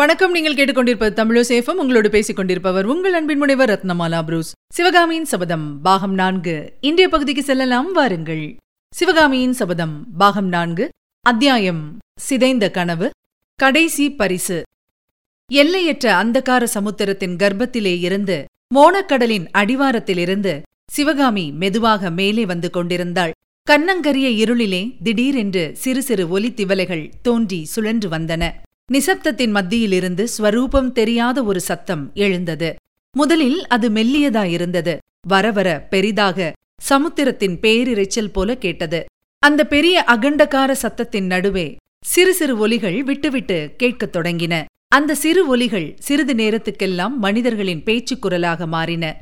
வணக்கம். நீங்கள் கேட்டுக்கொண்டிருப்பது தமிழோ சேஃபம். உங்களோடு பேசிக் கொண்டிருப்பவர் உங்கள் அன்பின் முனைவர் ரத்னமாலா புரூஸ். சிவகாமியின் சபதம் பாகம் நான்கு. இன்றைய பகுதிக்கு செல்லலாம். வாருங்கள். சிவகாமியின் சபதம் பாகம் நான்கு. அத்தியாயம் சிதைந்த கனவு. கடைசி பரிசு. எல்லையற்ற அந்தகார சமுத்திரத்தின் கர்ப்பத்திலே இருந்து மோனக்கடலின் அடிவாரத்திலிருந்து சிவகாமி மெதுவாக மேலே வந்து கொண்டிருந்தாள். கன்னங்கரிய இருளிலே திடீரென்று சிறு சிறு ஒலி திவலைகள் தோன்றி சுழன்று வந்தன. நிசப்தத்தின் மத்தியிலிருந்து ஸ்வரூபம் தெரியாத ஒரு சத்தம் எழுந்தது. முதலில் அது மெல்லியதாயிருந்தது. வரவர பெரிதாக சமுத்திரத்தின் பேரிரைச்சல் போல கேட்டது. அந்த பெரிய அகண்டகார சத்தத்தின் நடுவே சிறு சிறு ஒலிகள் விட்டுவிட்டு கேட்கத் தொடங்கின. அந்த சிறு ஒலிகள் சிறிது நேரத்துக்கெல்லாம் மனிதர்களின் பேச்சுக் குரலாக மாறின.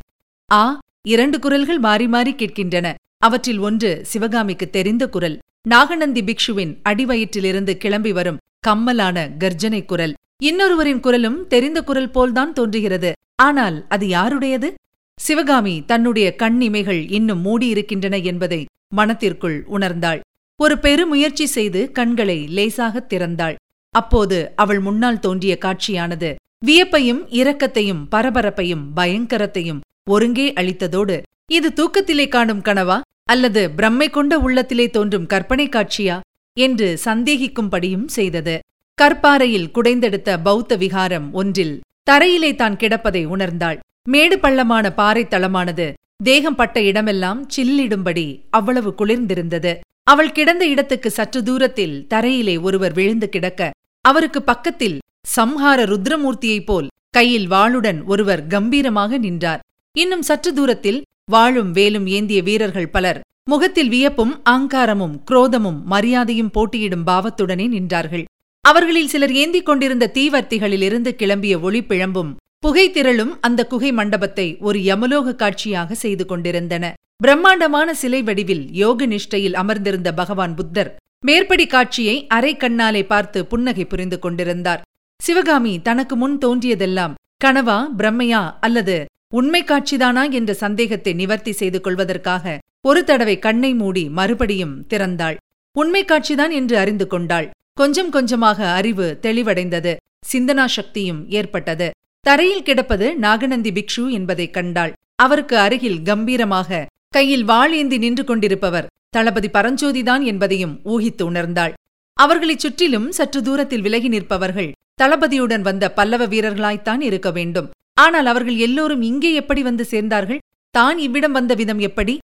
ஆ இரண்டு குரல்கள் மாறி மாறி கேட்கின்றன. அவற்றில் ஒன்று சிவகாமிக்கு தெரிந்த குரல். நாகநந்தி பிக்ஷுவின் அடிவயிற்றிலிருந்து கிளம்பி வரும் கம்மலான கர்ஜனை குரல். இன்னொருவரின் குரலும் தெரிந்த குரல் போல்தான் தோன்றுகிறது. ஆனால் அது யாருடையது? சிவகாமி தன்னுடைய கண்ணிமைகள் இன்னும் மூடியிருக்கின்றன என்பதை மனத்திற்குள் உணர்ந்தாள். ஒரு பெருமுயற்சி செய்து கண்களை லேசாகத் திறந்தாள். அப்போது அவள் முன்னால் தோன்றிய காட்சியானது வியப்பையும் இரக்கத்தையும் பரபரப்பையும் பயங்கரத்தையும் ஒருங்கே அளித்ததோடு இது தூக்கத்திலே காணும் கனவா? அல்லது பிரம்மை கொண்ட உள்ளத்திலே தோன்றும் கற்பனை காட்சியா? என்று சந்தேகிக்கும்படியும் செய்தது. கற்பாறையில் குடைந்தெடுத்த பௌத்த விகாரம் ஒன்றில் தரையிலே தான் கிடப்பதை உணர்ந்தாள். மேடு பள்ளமான பாறைத்தளமானது தேகம் பட்ட இடமெல்லாம் சில்லிடும்படி அவ்வளவு குளிர்ந்திருந்தது. அவள் கிடந்த இடத்துக்கு சற்று தூரத்தில் தரையிலே ஒருவர் விழுந்து கிடக்க அவருக்கு பக்கத்தில் சம்ஹார ருத்ரமூர்த்தியைப் போல் கையில் வாளுடன் ஒருவர் கம்பீரமாக நின்றார். இன்னும் சற்று தூரத்தில் வாழும் வேலும் ஏந்திய வீரர்கள் பலர் முகத்தில் வியப்பும் ஆங்காரமும் குரோதமும் மரியாதையும் போட்டியிடும் பாவத்துடனே நின்றார்கள். அவர்களில் சிலர் ஏந்திக் கொண்டிருந்த தீவர்த்திகளிலிருந்து கிளம்பிய ஒளிப்பிழம்பும் புகைத்திரளும் அந்த குகை மண்டபத்தை ஒரு யமலோக காட்சியாக செய்து கொண்டிருந்தன. பிரம்மாண்டமான சிலை வடிவில் யோக நிஷ்டையில் அமர்ந்திருந்த பகவான் புத்தர் மேற்படி காட்சியை அரை கண்ணாலே பார்த்து புன்னகை புரிந்து கொண்டிருந்தார். சிவகாமி தனக்கு முன் தோன்றியதெல்லாம் கனவா பிரம்மையா அல்லது உண்மை காட்சிதானா? என்ற சந்தேகத்தை நிவர்த்தி செய்து கொள்வதற்காக ஒரு தடவை கண்ணை மூடி மறுபடியும் திறந்தாள். உண்மை காட்சிதான் என்று அறிந்து கொண்டாள். கொஞ்சம் கொஞ்சமாக அறிவு தெளிவடைந்தது. சிந்தனா சக்தியும் ஏற்பட்டது. தரையில் கிடப்பது நாகநந்தி பிக்ஷு என்பதைக் கண்டாள். அவருக்கு அருகில் கம்பீரமாக கையில் வாழேந்தி நின்று கொண்டிருப்பவர் தளபதி பரஞ்சோதிதான் என்பதையும் ஊகித்து உணர்ந்தாள். அவர்களைச் சுற்றிலும் சற்று தூரத்தில் விலகி நிற்பவர்கள் தளபதியுடன் வந்த பல்லவ வீரர்களாய்த்தான் இருக்க வேண்டும். ஆனால் அவர்கள் எல்லோரும் இங்கே எப்படி வந்து சேர்ந்தார்கள்? தான் இவ்விடம் வந்த விதம் எப்படி?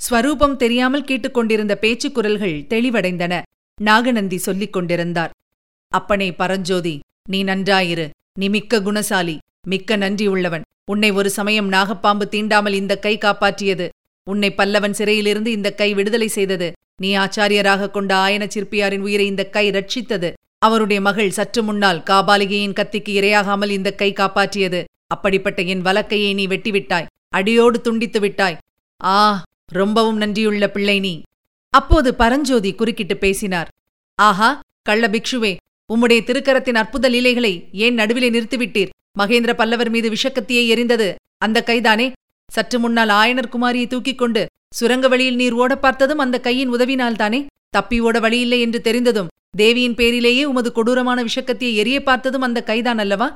ஸ்வரூபம் தெரியாமல் கேட்டுக்கொண்டிருந்த பேச்சுக் குரல்கள் தெளிவடைந்தன. நாகநந்தி சொல்லிக் கொண்டிருந்தார். அப்பனே பரஞ்சோதி நீ நன்றாயிரு. நீ மிக்க குணசாலி மிக்க நன்றியுள்ளவன். உன்னை ஒரு சமயம் நாகப்பாம்பு தீண்டாமல் இந்த கை காப்பாற்றியது. உன்னை பல்லவன் சிறையிலிருந்து இந்த கை விடுதலை செய்தது. நீ ஆச்சாரியராக கொண்ட ஆயன சிற்பியாரின் உயிரை இந்த கை ரட்சித்தது. அவருடைய மகள் சற்று முன்னால் காபாலிகையின் கத்திக்கு இரையாகாமல் இந்த கை காப்பாற்றியது. அப்படிப்பட்ட என் வலக்கையை நீ வெட்டிவிட்டாய். அடியோடு துண்டித்து விட்டாய். ஆ ரொம்பவும் நன்றியுள்ள பிள்ளை நீ. அப்போது பரஞ்சோதி குறுக்கிட்டு பேசினார். ஆஹா கள்ள பிக்ஷுவே உம்முடைய திருக்கரத்தின் அற்புத லீலைகளை ஏன் நடுவிலே நிறுத்திவிட்டீர்? மகேந்திர பல்லவர் மீது விஷக்கத்தியை எரிந்தது. அந்த கைதானே? சற்று முன்னால் ஆயனர் குமாரியை தூக்கிக் கொண்டு சுரங்க வழியில் நீர் ஓட பார்த்ததும் அந்த கையின் உதவினால்தானே தப்பி ஓட வழியில்லை என்று தெரிந்ததும் தேவியின் பேரிலேயே உமது கொடூரமான விஷக்கத்தியை எரிய பார்த்ததும் அந்த கைதான் அல்லவா?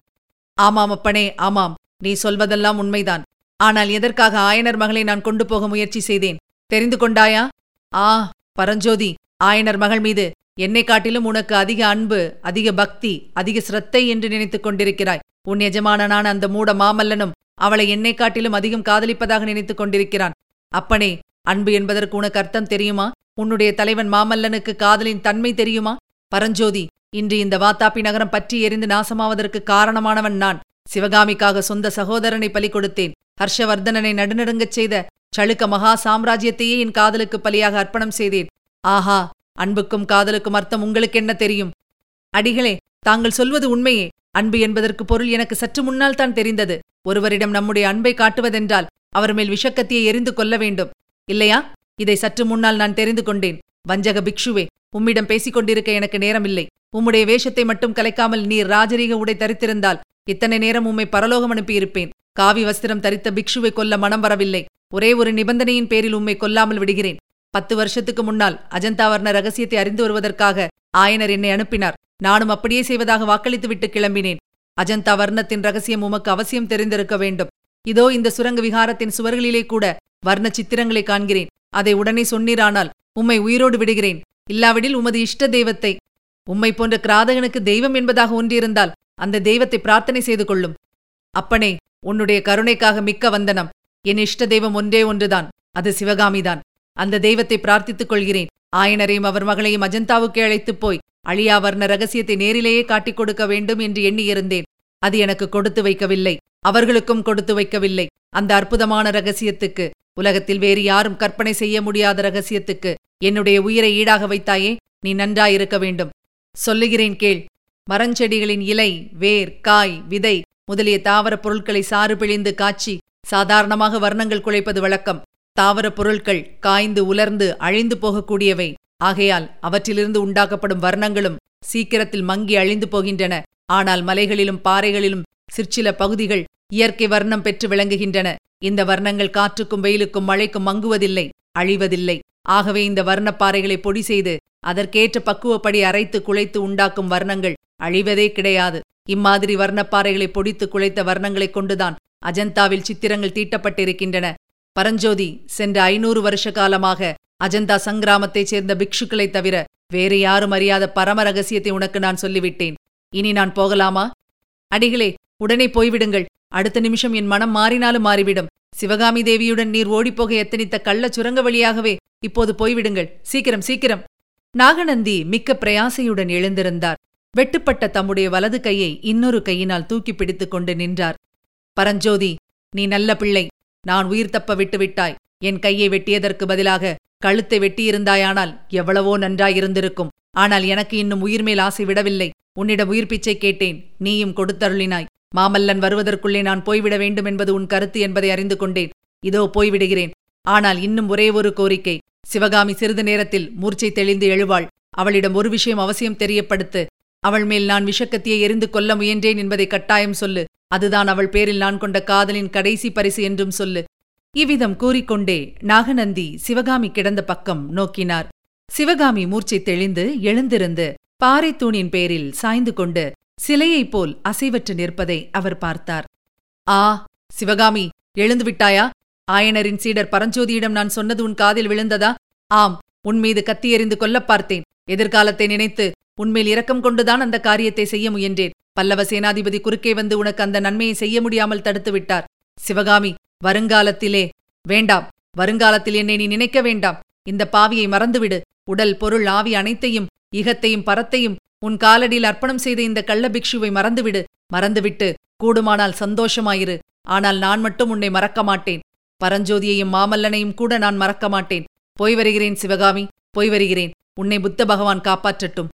ஆமாம் அப்பனே ஆமாம். நீ சொல்வதெல்லாம் உண்மைதான். ஆனால் எதற்காக ஆயனர் மகளை நான் கொண்டு போக முயற்சி செய்தேன்? தெரிந்து கொண்டாயா? ஆ பரஞ்சோதி ஆயனர் மகள் மீது என்னை காட்டிலும் உனக்கு அதிக அன்பு அதிக பக்தி அதிக சிரத்தை என்று நினைத்துக் கொண்டிருக்கிறாய். உன் எஜமானனான அந்த மூட மாமல்லனும் அவளை என்னை காட்டிலும் அதிகம் காதலிப்பதாக நினைத்துக் கொண்டிருக்கிறான். அப்பனே அன்பு என்பதற்கு உனக்கு அர்த்தம் தெரியுமா? உன்னுடைய தலைவன் மாமல்லனுக்கு காதலின் தன்மை தெரியுமா? பரஞ்சோதி இன்று இந்த வாத்தாப்பி நகரம் பற்றி எரிந்து நாசமாவதற்கு காரணமானவன் நான். சிவகாமிக்காக சொந்த சகோதரனை பலி கொடுத்தேன். ஹர்ஷவர்தனனை நடுநடுங்கச் செய்த சளுக்க மகா சாம்ராஜ்யத்தையே என் காதலுக்கு பலியாக அர்ப்பணம் செய்தேன். ஆஹா அன்புக்கும் காதலுக்கும் அர்த்தம் உங்களுக்கு என்ன தெரியும்? அடிகளே தாங்கள் சொல்வது உண்மையே. அன்பு என்பதற்கு பொருள் எனக்கு சற்று முன்னால் தான் தெரிந்தது. ஒருவரிடம் நம்முடைய அன்பை காட்டுவதென்றால் அவர் மேல் விஷக்கத்தியை எரிந்து கொள்ள வேண்டும். இல்லையா? இதை சற்று முன்னால் நான் தெரிந்து கொண்டேன். வஞ்சக பிக்ஷுவே உம்மிடம் பேசிக் கொண்டிருக்க எனக்கு நேரமில்லை. உம்முடைய வேஷத்தை மட்டும் கலைக்காமல் நீர் ராஜரீக உடை தரித்திருந்தால் இத்தனை நேரம் உம்மை பரலோகம் அனுப்பியிருப்பேன். காவி வஸ்திரம் தரித்த பிக்ஷுவை கொல்ல மனம் வரவில்லை. ஒரே ஒரு நிபந்தனையின் பேரில் உம்மை கொல்லாமல் விடுகிறேன். பத்து வருஷத்துக்கு முன்னால் அஜந்தா வர்ண ரகசியத்தை அறிந்து வருவதற்காக ஆயனர் என்னை அனுப்பினார். நானும் அப்படியே செய்வதாக வாக்களித்துவிட்டு கிளம்பினேன். அஜந்தா வர்ணத்தின் ரகசியம் உமக்கு அவசியம் தெரிந்திருக்க வேண்டும். இதோ இந்த சுரங்க விகாரத்தின் சுவர்களிலே கூட வர்ண சித்திரங்களை காண்கிறேன். அதை உடனே சொன்னீரானால் உம்மை உயிரோடு விடுகிறேன். இல்லாவிடில் உமது இஷ்ட தெய்வத்தை உம்மை போன்ற கிராதகனுக்கு தெய்வம் என்பதாக ஒன்றிருந்தால் அந்த தெய்வத்தை பிரார்த்தனை செய்து கொள்ளும். அப்பனே உன்னுடைய கருணைக்காக மிக்க வந்தனம். என் இஷ்ட தெய்வம் ஒன்றே ஒன்றுதான் அது சிவகாமிதான். அந்த தெய்வத்தை பிரார்த்தித்துக் கொள்கிறேன். ஆயனரையும் அவர் மகளையும் அஜந்தாவுக்கு அழைத்துப் போய் அழியாவர்ண ரகசியத்தை நேரிலேயே காட்டிக் கொடுக்க வேண்டும் என்று எண்ணியிருந்தேன் அது எனக்கு கொடுத்து வைக்கவில்லை அவர்களுக்கும் கொடுத்து வைக்கவில்லை. அந்த அற்புதமான ரகசியத்துக்கு உலகத்தில் வேறு யாரும் கற்பனை செய்ய முடியாத ரகசியத்துக்கு என்னுடைய உயிரை ஈடாக வைத்தாயே நீ நன்றாயிருக்க வேண்டும். சொல்லுகிறேன் கேள் மரஞ்செடிகளின் இலை வேர் காய் விதை முதலிய தாவரப் பொருட்களை சாறு பிழிந்து காய்ச்சி சாதாரணமாக வர்ணங்கள் குலைப்பது வழக்கம். தாவரப் பொருட்கள் காய்ந்து உலர்ந்து அழிந்து போகக்கூடியவை. ஆகையால் அவற்றிலிருந்து உண்டாக்கப்படும் வர்ணங்களும் சீக்கிரத்தில் மங்கி அழிந்து போகின்றன. ஆனால் மலைகளிலும் பாறைகளிலும் சிற்சில பகுதிகள் இயற்கை வர்ணம் பெற்று விளங்குகின்றன. இந்த வர்ணங்கள் காற்றுக்கும் வெயிலுக்கும் மழைக்கும் மங்குவதில்லை அழிவதில்லை. ஆகவே இந்த வர்ணப்பாறைகளை பொடி செய்து அதற்கேற்ற பக்குவப்படி அரைத்து குழைத்து உண்டாக்கும் வர்ணங்கள் அழிவதே கிடையாது. இம்மாதிரி வர்ணப்பாறைகளை பொடித்து குழைத்த வர்ணங்களைக் கொண்டுதான் அஜந்தாவில் சித்திரங்கள் தீட்டப்பட்டிருக்கின்றன. பரஞ்சோதி சென்ற ஐநூறு வருஷ காலமாக அஜந்தா சங்கிராமத்தைச் சேர்ந்த பிக்ஷுக்களைத் தவிர வேறு யாரும் அறியாத பரம ரகசியத்தை உனக்கு நான் சொல்லிவிட்டேன். இனி நான் போகலாமா? அடிகளே உடனே போய்விடுங்கள். அடுத்த நிமிஷம் என் மனம் மாறினாலும் மாறிவிடும். சிவகாமி தேவியுடன் நீர் ஓடிப்போக எத்தனித்த கள்ளச் சுரங்க வழியாகவே இப்போது போய்விடுங்கள். சீக்கிரம் சீக்கிரம். நாகநந்தி மிக்க பிரயாசையுடன் எழுந்திருந்தார். வெட்டுப்பட்ட தம்முடைய வலது கையை இன்னொரு கையினால் தூக்கி பிடித்துக் கொண்டு நின்றார். பரஞ்சோதி நீ நல்ல பிள்ளை. நான் உயிர் தப்ப விட்டுவிட்டாய் என் கையை வெட்டியதற்கு பதிலாக கழுத்தை வெட்டியிருந்தாயானால் எவ்வளவோ நன்றாயிருந்திருக்கும் ஆனால் எனக்கு இன்னும் உயிர்மேல் ஆசை விடவில்லை. உன்னிடம் உயிர் பிச்சை கேட்டேன். நீயும் கொடுத்தருளினாய். மாமல்லன் வருவதற்குள்ளே நான் போய்விட வேண்டும் என்பது உன் கருத்து என்பதை அறிந்து கொண்டேன். இதோ போய்விடுகிறேன். ஆனால் இன்னும் ஒரே ஒரு கோரிக்கை. சிவகாமி சிறிது நேரத்தில் மூர்ச்சை தெளிந்து எழுவாள். அவளிடம் ஒரு விஷயம் அவசியம் தெரியப்படுத்து. அவள் மேல் நான் விஷக்கத்தியை எரிந்து கொல்ல முயன்றேன் என்பதை கட்டாயம் சொல்லு. அதுதான் அவள் பேரில் நான் கொண்ட காதலின் கடைசி பரிசு என்றும் சொல்லு. இவ்விதம் கூறிக்கொண்டே நாகநந்தி சிவகாமி கிடந்த பக்கம் நோக்கினார். சிவகாமி மூர்ச்சை தெளிந்து எழுந்திருந்து பாறைத்தூணின் பேரில் சாய்ந்து கொண்டு சிலையைப் போல் அசைவற்று நிற்பதை அவர் பார்த்தார். ஆ சிவகாமி எழுந்து விட்டாயா? ஆயனரின் சீடர் பரஞ்சோதியிடம் நான் சொன்னது உன் காதில் விழுந்ததா? ஆம் உன்மீது கத்தி எறிந்து கொல்லப் பார்த்தேன். எதிர்காலத்தை நினைத்து உன்மேல் இரக்கம் கொண்டுதான் அந்த காரியத்தை செய்ய முயன்றேன். பல்லவ சேனாதிபதி குறுக்கே வந்து உனக்கு அந்த நன்மையை செய்ய முடியாமல் தடுத்து விட்டார். சிவகாமி வருங்காலத்திலே வேண்டாம். வருங்காலத்தில் என்னை நீ நினைக்க வேண்டாம். இந்த பாவியை மறந்துவிடு. உடல் பொருள் ஆவி அனைத்தையும் இகத்தையும் பரத்தையும் உன் காலடியில் அர்ப்பணம் செய்த இந்த கள்ள பிக்ஷுவை மறந்துவிடு. மறந்துவிட்டு கூடுமானால் சந்தோஷமாயிரு. ஆனால் நான் மட்டும் உன்னை மறக்க மாட்டேன். பரஞ்சோதியையும் மாமல்லனையும் கூட நான் மறக்க மாட்டேன். போய் வருகிறேன் சிவகாமி போய் வருகிறேன். உன்னை புத்த பகவான் காப்பாற்றட்டும்.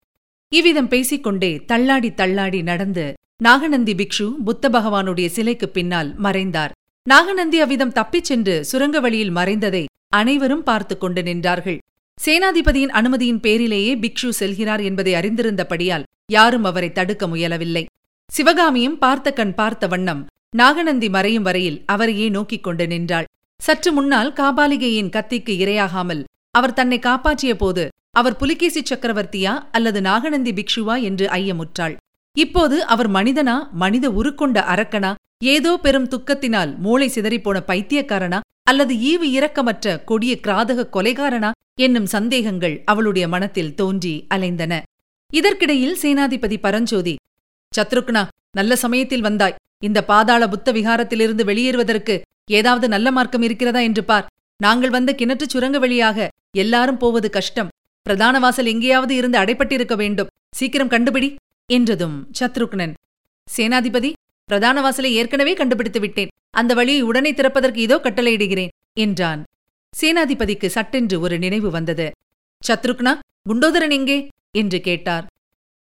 இவ்விதம் பேசிக்கொண்டே தள்ளாடி தள்ளாடி நடந்து நாகநந்தி பிக்ஷு புத்த பகவானுடைய சிலைக்குப் பின்னால் மறைந்தார். நாகநந்தி அவ்விதம் தப்பிச் சென்று சுரங்க வழியில் மறைந்ததை அனைவரும் பார்த்து கொண்டு நின்றார்கள். சேனாதிபதியின் அனுமதியின் பேரிலேயே பிக்ஷு செல்கிறார் என்பதை அறிந்திருந்தபடியால் யாரும் அவரை தடுக்க முயலவில்லை. சிவகாமியும் பார்த்த கண் பார்த்த வண்ணம் நாகநந்தி மறையும் வரையில் அவரையே நோக்கிக் கொண்டு நின்றாள். சற்று முன்னால் காபாலிகையின் கத்திக்கு இரையாகாமல் அவர் தன்னை காப்பாற்றிய போது அவர் புலிகேசி சக்கரவர்த்தியா அல்லது நாகநந்தி பிக்ஷுவா என்று ஐயமுற்றாள். இப்போது அவர் மனிதனா மனித உருக்கொண்ட அரக்கனா ஏதோ பெரும் துக்கத்தினால் மூளை சிதறிப்போன பைத்தியக்காரனா அல்லது ஈவு இரக்கமற்ற கொடிய கிராதக கொலைகாரனா என்னும் சந்தேகங்கள் அவளுடைய மனத்தில் தோன்றி அலைந்தன. இதற்கிடையில் சேனாதிபதி பரஞ்சோதி சத்ருக்னா நல்ல சமயத்தில் வந்தாய். இந்த பாதாள புத்த விகாரத்திலிருந்து வெளியேறுவதற்கு ஏதாவது நல்ல மார்க்கம் இருக்கிறதா? என்று பார். நாங்கள் வந்த கிணற்றுச் சுரங்க வழியாக எல்லாரும் போவது கஷ்டம். பிரதான வாசல் எங்கேயாவது இருந்து அடைப்பட்டிருக்க வேண்டும். சீக்கிரம் கண்டுபிடி என்றதும் சத்ருக்னன். சேனாதிபதி பிரதான வாசலை ஏற்கனவே கண்டுபிடித்து விட்டேன். அந்த வழியை உடனே திறப்பதற்கு இதோ கட்டளையிடுகிறேன் என்றான். சேனாதிபதிக்கு சட்டென்று ஒரு நினைவு வந்தது. சத்ருக்னா குண்டோதரன் எங்கே? என்று கேட்டார்.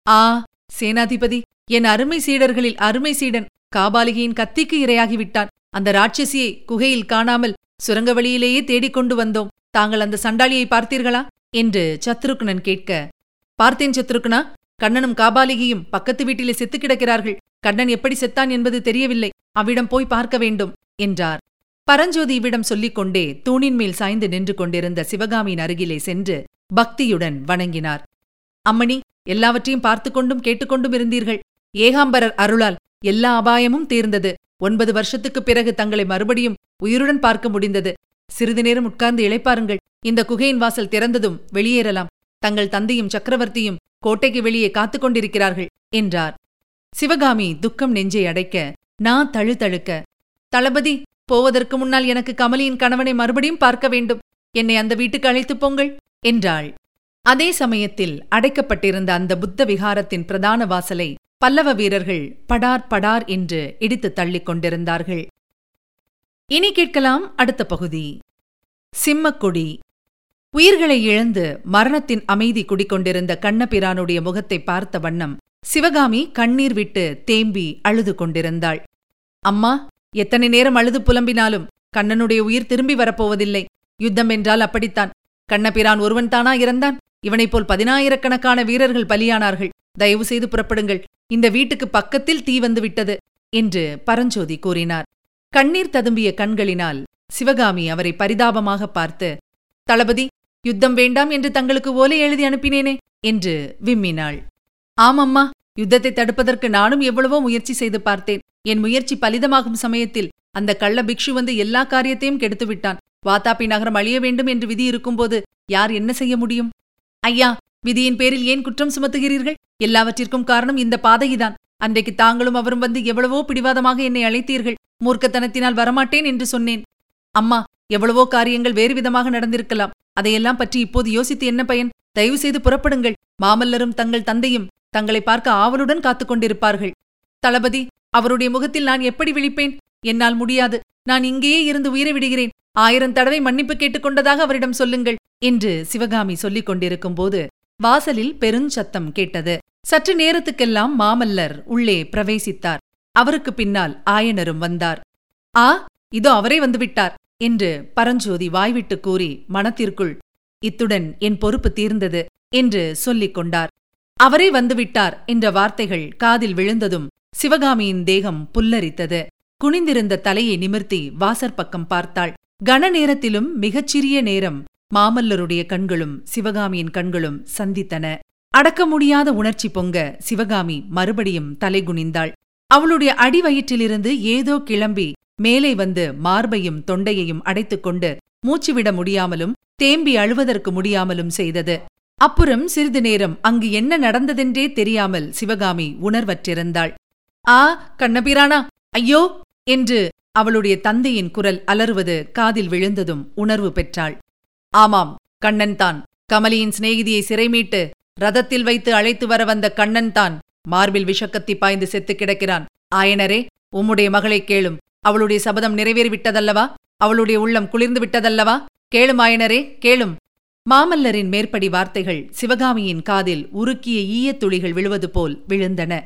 ஆ சேனாதிபதி என் அருமை சீடர்களில் அருமை சீடன் காபாலிகையின் கத்திக்கு இரையாகிவிட்டான். அந்த ராட்சசியை குகையில் காணாமல் சுரங்க வழியிலேயே தேடிக் கொண்டு வந்தோம். தாங்கள் அந்த சண்டாளியை பார்த்தீர்களா? என்று சத்ருக்னன் கேட்க பார்த்தேன் சத்ருக்னா கண்ணனும் காபாலிகியும் பக்கத்து வீட்டிலே செத்து கிடக்கிறார்கள். கண்ணன் எப்படி செத்தான் என்பது தெரியவில்லை. அவ்விடம் போய் பார்க்க வேண்டும் என்றார். பரஞ்சோதி இவ்விடம் சொல்லிக் கொண்டே தூணின் மேல் சாய்ந்து நின்று கொண்டிருந்த சிவகாமியின் அருகிலே சென்று பக்தியுடன் வணங்கினார். அம்மணி எல்லாவற்றையும் பார்த்து கொண்டும் கேட்டுக்கொண்டும் இருந்தீர்கள். ஏகாம்பரர் அருளால் எல்லா அபாயமும் தீர்ந்தது. ஒன்பது வருஷத்துக்குப் பிறகு தங்களை மறுபடியும் உயிருடன் பார்க்க முடிந்தது. சிறிது நேரம் உட்கார்ந்து இளைப்பாருங்கள். இந்த குகையின் வாசல் திறந்ததும் வெளியேறலாம். தங்கள் தந்தையும் சக்கரவர்த்தியும் கோட்டைக்கு வெளியே காத்துக் கொண்டிருக்கிறார்கள் என்றார். சிவகாமி துக்கம் நெஞ்சை அடைக்க நான் தழுதழுக்க. தளபதி போவதற்கு முன்னால் எனக்கு கமலியின் கணவனை மறுபடியும் பார்க்க வேண்டும். என்னை அந்த வீட்டுக்கு அழைத்துப் போங்கள் என்றாள். அதே சமயத்தில் அடைக்கப்பட்டிருந்த அந்த புத்த விகாரத்தின் பிரதான வாசலை பல்லவ வீரர்கள் படார் படார் என்று இடித்து தள்ளிக் கொண்டிருந்தார்கள். இனி கேட்கலாம் அடுத்த பகுதி. சிம்மக்கொடி. உயிர்களை இழந்து மரணத்தின் அமைதி குடிக்கொண்டிருந்த கண்ணபிரானுடைய முகத்தை பார்த்த வண்ணம் சிவகாமி கண்ணீர் விட்டு தேம்பி அழுது கொண்டிருந்தாள். அம்மா எத்தனை நேரம் அழுது புலம்பினாலும் கண்ணனுடைய உயிர் திரும்பி வரப்போவதில்லை. யுத்தம் என்றால் அப்படித்தான். கண்ணபிரான் ஒருவன் தானா இறந்தான். இவனைப் போல் பதினாயிரக்கணக்கான வீரர்கள் பலியானார்கள். தயவு செய்து புறப்படுங்கள். இந்த வீட்டுக்கு பக்கத்தில் தீ வந்து விட்டது என்று பரஞ்சோதி கூறினார். கண்ணீர் ததும்பிய கண்களினால் சிவகாமி அவரை பரிதாபமாக பார்த்து தளபதி யுத்தம் வேண்டாம் என்று தங்களுக்கு ஓலை எழுதி அனுப்பினேனே என்று விம்மினாள். ஆமம்மா யுத்தத்தை தடுப்பதற்கு நானும் எவ்வளவோ முயற்சி செய்து பார்த்தேன். என் முயற்சி பலிதமாகும் சமயத்தில் அந்த கள்ள பிக்ஷு வந்து எல்லா காரியத்தையும் கெடுத்து விட்டான். வாத்தாப்பி நகரம் அழிய வேண்டும் என்று விதி இருக்கும்போது யார் என்ன செய்ய முடியும்? ஐயா விதியின் பேரில் ஏன் குற்றம் சுமத்துகிறீர்கள்? எல்லாவற்றிற்கும் காரணம் இந்த பாதகிதான் அன்றைக்கு தாங்களும் அவரும் வந்து எவ்வளவோ பிடிவாதமாக என்னை அழைத்தீர்கள். மூர்க்கத்தனத்தினால் வரமாட்டேன் என்று சொன்னேன். அம்மா எவ்வளவோ காரியங்கள் வேறு விதமாக நடந்திருக்கலாம். அதையெல்லாம் பற்றி இப்போது யோசித்து என்ன பயன்? தயவு செய்து புறப்படுங்கள். மாமல்லரும் தங்கள் தந்தையும் தங்களை பார்க்க ஆவலுடன் காத்துக் கொண்டிருப்பார்கள். தளபதி அவருடைய முகத்தில் நான் எப்படி விழிப்பேன்? என்னால் முடியாது. நான் இங்கேயே இருந்து உயிரை விடுகிறேன். ஆயிரம் தடவை மன்னிப்பு கேட்டுக்கொண்டதாக அவரிடம் சொல்லுங்கள் என்று சிவகாமி சொல்லிக் கொண்டிருக்கும் போது வாசலில் பெருஞ்சத்தம் கேட்டது. சற்று நேரத்துக்கெல்லாம் மாமல்லர் உள்ளே பிரவேசித்தார். அவருக்கு பின்னால் ஆயனரும் வந்தார். ஆ இதோ அவரே வந்துவிட்டார் என்று பரஞ்சோதி வாய்விட்டு கூறி மனத்திற்குள் இத்துடன் என் பொறுப்பு தீர்ந்தது என்று சொல்லிக் கொண்டார். அவரே வந்துவிட்டார் என்ற வார்த்தைகள் காதில் விழுந்ததும் சிவகாமியின் தேகம் புல்லரித்தது. குனிந்திருந்த தலையை நிமிர்த்தி வாசற்பக்கம் பார்த்தாள். கன நேரத்திலும் மிகச்சிறிய நேரம் மாமல்லருடைய கண்களும் சிவகாமியின் கண்களும் சந்தித்தன. அடக்க முடியாத உணர்ச்சி பொங்க சிவகாமி மறுபடியும் தலைகுனிந்தாள் அவளுடைய அடிவயிற்றிலிருந்து ஏதோ கிளம்பி மேலே வந்து மார்பையும் தொண்டையையும் அடைத்துக்கொண்டு மூச்சுவிட முடியாமலும் தேம்பி அழுவதற்கு முடியாமலும் செய்தது. அப்புறம் சிறிது நேரம் அங்கு என்ன நடந்ததென்றே தெரியாமல் சிவகாமி உணர்வற்றிருந்தாள். ஆ கண்ணபிரானா ஐயோ! என்று அவளுடைய தந்தையின் குரல் அலறுவது காதில் விழுந்ததும் உணர்வு பெற்றாள். ஆமாம் கண்ணன்தான். கமலியின் சிநேகிதியை சிறைமீட்டு ரதத்தில் வைத்து அழைத்து வர வந்த கண்ணன் தான் மார்பில் விஷக்கத்தி பாய்ந்து செத்து கிடக்கிறான். ஆயனரே உம்முடைய மகளைக் கேளும். அவளுடைய சபதம் நிறைவேறிவிட்டதல்லவா? அவளுடைய உள்ளம் குளிர்ந்து விட்டதல்லவா கேளும் ஆயனரே கேளும். மாமல்லரின் மேற்படி வார்த்தைகள் சிவகாமியின் காதில் உருக்கிய ஈயத் துளிகள் விழுவது போல் விழுந்தன.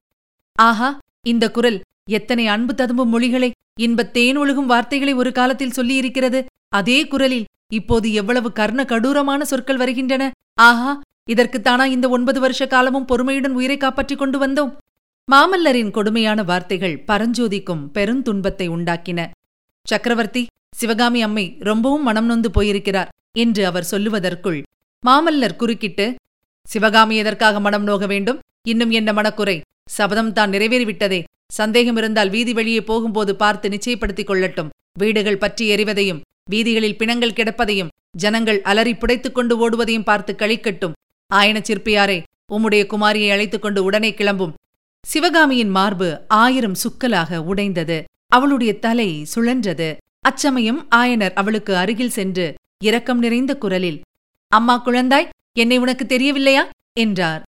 ஆஹா இந்த குரல் எத்தனை அன்பு ததும்பும் மொழிகளை இன்பத் தேன் ஒழுகும் வார்த்தைகளை ஒரு காலத்தில் சொல்லியிருக்கிறது. அதே குரலில் இப்போது எவ்வளவு கர்ண கடூரமான சொற்கள் வருகின்றன. ஆஹா இதற்குத்தானா இந்த ஒன்பது வருஷ காலமும் பொறுமையுடன் உயிரை காப்பாற்றிக் கொண்டு வந்தோம். மாமல்லரின் கொடுமையான வார்த்தைகள் பரஞ்சோதிக்கும் பெருந்துன்பத்தை உண்டாக்கின. சக்கரவர்த்தி சிவகாமி அம்மை ரொம்பவும் மனம் நொந்து போயிருக்கிறார் என்று அவர் சொல்லுவதற்குள் மாமல்லர் குறுக்கிட்டு சிவகாமி எதற்காக மனம் நோக வேண்டும்? இன்னும் என்ன மனக்குறை? சபதம் தான் நிறைவேறிவிட்டதே. சந்தேகம் இருந்தால் வீதி வெளியே போகும்போது பார்த்து நிச்சயப்படுத்திக் கொள்ளட்டும். வீடுகள் பற்றி எறிவதையும் வீதிகளில் பிணங்கள் கிடப்பதையும் ஜனங்கள் அலறி புடைத்துக் கொண்டு ஓடுவதையும் பார்த்து கழிக்கட்டும் ஆயன சிற்பியாரே உம்முடைய குமாரியை அழைத்துக் கொண்டு உடனே கிளம்பும். சிவகாமியின் மார்பு ஆயிரம் சுக்கலாக உடைந்தது. அவளுடைய தலை சுழன்றது. அச்சமயம் ஆயனர் அவளுக்கு அருகில் சென்று இரக்கம் நிறைந்த குரலில் அம்மா குழந்தாய் என்னை உனக்கு தெரியவில்லையா? என்றார்.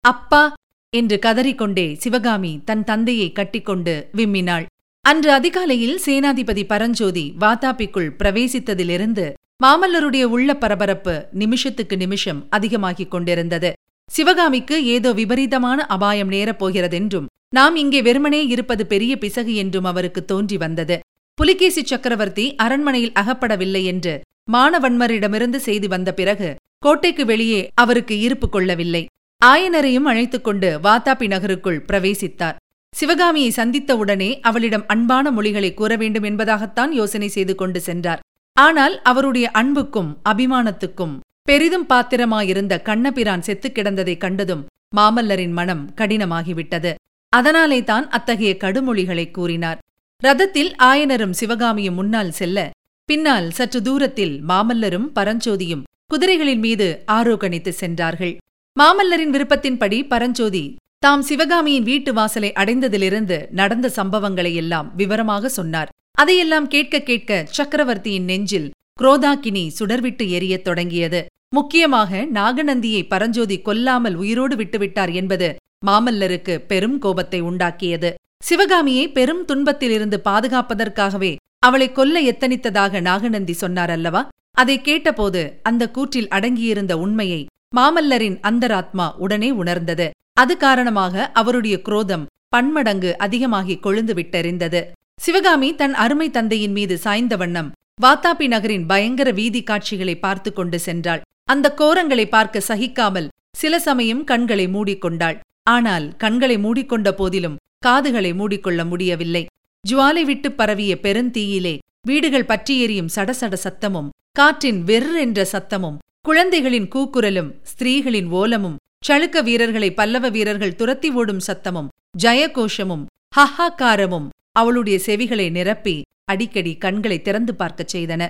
அப்பா என்று கதறிக்கொண்டே சிவகாமி தன் தந்தையை கட்டிக்கொண்டு விம்மினாள். அன்று அதிகாலையில் சேனாதிபதி பரஞ்சோதி வாதாபிக்குள் பிரவேசித்ததிலிருந்து மாமல்லருடைய உள்ள பரபரப்பு நிமிஷத்துக்கு நிமிஷம் அதிகமாகிக் கொண்டிருந்தது. சிவகாமிக்கு ஏதோ விபரீதமான அபாயம் நேரப்போகிறதென்றும் நாம் இங்கே வெறுமனே இருப்பது பெரிய பிசகு என்றும் அவருக்கு தோன்றி வந்தது. புலிகேசி சக்கரவர்த்தி அரண்மனையில் அகப்படவில்லை என்று மானவன்மரிடமிருந்து செய்தி வந்த பிறகு கோட்டைக்கு வெளியே அவருக்கு இருப்பு கொள்ளவில்லை. ஆயனரையும் அழைத்துக் கொண்டு வாத்தாப்பி நகருக்குள் பிரவேசித்தார். சிவகாமியை சந்தித்தவுடனே அவளிடம் அன்பான மொழிகளை கூற வேண்டும் என்பதாகத்தான் யோசனை செய்து கொண்டு சென்றார். ஆனால் அவருடைய அன்புக்கும் அபிமானத்துக்கும் பெரிதும் பாத்திரமாயிருந்த கண்ணபிரான் செத்துக் கிடந்ததைக் கண்டதும் மாமல்லரின் மனம் கடினமாகிவிட்டது. அதனாலே தான் அத்தகைய கடுமொழிகளை கூறினார். ரதத்தில் ஆயனரும் சிவகாமியும் முன்னால் செல்ல பின்னால் சற்று தூரத்தில் மாமல்லரும் பரஞ்சோதியும் குதிரைகளின் மீது ஆரோகணித்து சென்றார்கள். மாமல்லரின் விருப்பத்தின்படி பரஞ்சோதி தாம் சிவகாமியின் வீட்டு வாசலை அடைந்ததிலிருந்து நடந்த சம்பவங்களை எல்லாம் விவரமாக சொன்னார். அதையெல்லாம் கேட்க கேட்க சக்கரவர்த்தியின் நெஞ்சில் குரோதாக்கினி சுடர்விட்டு எரியத் தொடங்கியது. முக்கியமாக நாகநந்தியை பரஞ்சோதி கொல்லாமல் உயிரோடு விட்டுவிட்டார் என்பது மாமல்லருக்கு பெரும் கோபத்தை உண்டாக்கியது. சிவகாமியை பெரும் துன்பத்திலிருந்து பாதுகாப்பதற்காகவே அவளை கொல்ல எத்தனித்ததாக நாகநந்தி சொன்னார் அல்லவா? அதை கேட்டபோது அந்த கூற்றில் அடங்கியிருந்த உண்மையை மாமல்லரின் அந்தராத்மா உடனே உணர்ந்தது. அது காரணமாக அவருடைய குரோதம் பன்மடங்கு அதிகமாகி கொழுந்து விட்டெறிந்தது சிவகாமி தன் அருமை தந்தையின் மீது சாய்ந்த வண்ணம் வாத்தாபி நகரின் பயங்கர வீதி காட்சிகளை பார்த்து கொண்டு சென்றாள். அந்த கோரங்களை பார்க்க சகிக்காமல் சில சமயம் கண்களை மூடிக்கொண்டாள் ஆனால் கண்களை மூடிக்கொண்ட போதிலும் காதுகளை மூடிக்கொள்ள முடியவில்லை. ஜுவாலை விட்டு பரவிய பெருந்தீயிலே வீடுகள் பற்றி எரியும் சடசட சத்தமும் காற்றின் வெர் என்ற சத்தமும் குழந்தைகளின் கூக்குரலும் ஸ்திரீகளின் ஓலமும் சளுக்க வீரர்களை பல்லவ வீரர்கள் துரத்தி ஓடும் சத்தமும் ஜயகோஷமும் ஹஹாக்காரமும் அவளுடைய செவிகளை நிரப்பி அடிக்கடி கண்களை திறந்து பார்க்கச் செய்தன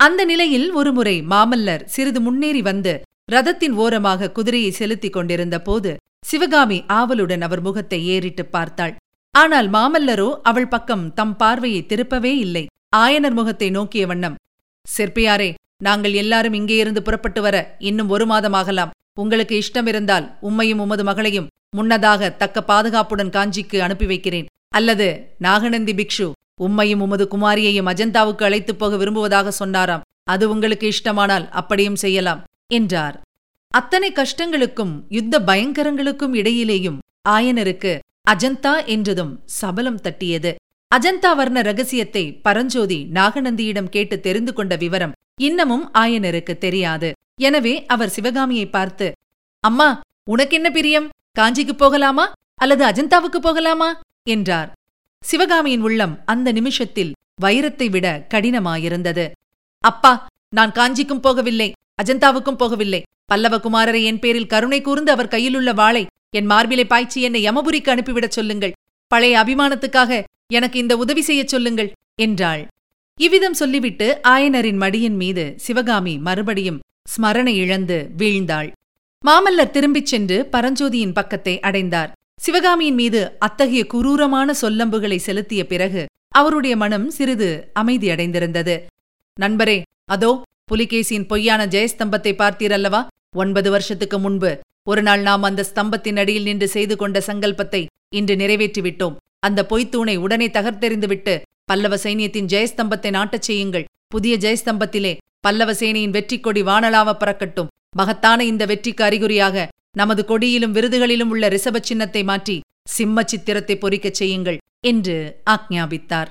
அந்த நிலையில் ஒருமுறை மாமல்லர் சிறிது முன்னேறி வந்து ரதத்தின் ஓரமாக குதிரையை செலுத்திக் கொண்டிருந்த போது சிவகாமி ஆவலுடன் அவர் முகத்தை ஏறிட்டுப் பார்த்தாள் ஆனால் மாமல்லரோ அவள் பக்கம் தம் பார்வையை திருப்பவே இல்லை ஆயனர் முகத்தை நோக்கிய வண்ணம் சிற்பியாரே நாங்கள் எல்லாரும் இங்கே இருந்து புறப்பட்டு வர இன்னும் ஒரு மாதமாகலாம் உங்களுக்கு இஷ்டம் இருந்தால் உம்மையும் உமது மகளையும் முன்னதாக தக்க பாதுகாப்புடன் காஞ்சிக்கு அனுப்பி வைக்கிறேன். அல்லது நாகநந்தி பிக்ஷு உம்மையும் உமது குமாரியையும் அஜந்தாவுக்கு அழைத்துப் போக விரும்புவதாக சொன்னாராம். அது உங்களுக்கு இஷ்டமானால் அப்படியும் செய்யலாம் என்றார். அத்தனை கஷ்டங்களுக்கும் யுத்த பயங்கரங்களுக்கும் இடையிலேயும் ஆயனருக்கு அஜந்தா என்றதும் சபலம் தட்டியது. அஜந்தா வர்ண ரகசியத்தை பரஞ்சோதி நாகநந்தியிடம் கேட்டு தெரிந்து கொண்ட விவரம் இன்னமும் ஆயனருக்கு தெரியாது. எனவே அவர் சிவகாமியை பார்த்து அம்மா உனக்கென்ன பிரியம்? காஞ்சிக்கு போகலாமா? அல்லது அஜந்தாவுக்கு போகலாமா? என்றார். சிவகாமியின் உள்ளம் அந்த நிமிஷத்தில் வைரத்தை விட கடினமாயிருந்தது. அப்பா நான் காஞ்சிக்கும் போகவில்லை அஜந்தாவுக்கும் போகவில்லை. பல்லவ குமாரரை என் பேரில் கருணை கூர்ந்து அவர் கையிலுள்ள வாளை என் மார்பிலை பாய்ச்சி என்னை யமபுரிக்கு அனுப்பிவிடச் சொல்லுங்கள். பழைய அபிமானத்துக்காக எனக்கு இந்த உதவி செய்யச் சொல்லுங்கள் என்றாள். இவ்விதம் சொல்லிவிட்டு ஆயனரின் மடியின் மீது சிவகாமி மறுபடியும் ஸ்மரணை இழந்து வீழ்ந்தாள். மாமல்லர் திரும்பிச் சென்று பரஞ்சோதியின் பக்கத்தை அடைந்தார். சிவகாமியின் மீது அத்தகைய குரூரமான சொல்லம்புகளை செலுத்திய பிறகு அவருடைய மனம் சிறிது அமைதியடைந்திருந்தது. நண்பரே அதோ புலிகேசியின் பொய்யான ஜெயஸ்தம்பத்தை பார்த்தீரல்லவா? ஒன்பது வருஷத்துக்கு முன்பு ஒருநாள் நாம் அந்த ஸ்தம்பத்தின் அடியில் நின்று செய்து கொண்ட சங்கல்பத்தை இன்று நிறைவேற்றிவிட்டோம். அந்த பொய்த்தூணை உடனே தகர்த்தெறிந்துவிட்டு பல்லவ சைனியத்தின் ஜெயஸ்தம்பத்தை நாட்டச் செய்யுங்கள். புதிய ஜெயஸ்தம்பத்திலே பல்லவ சேனையின் வெற்றி கொடி வானலாவ பறக்கட்டும். மகத்தான இந்த வெற்றிக்கு அறிகுறியாக நமது கொடியிலும் விருதுகளிலும் உள்ள ரிஷப சின்னத்தை மாற்றி சிம்ம சித்திரத்தை பொறிக்கச் செய்யுங்கள் என்று ஆக்ஞாபித்தார்.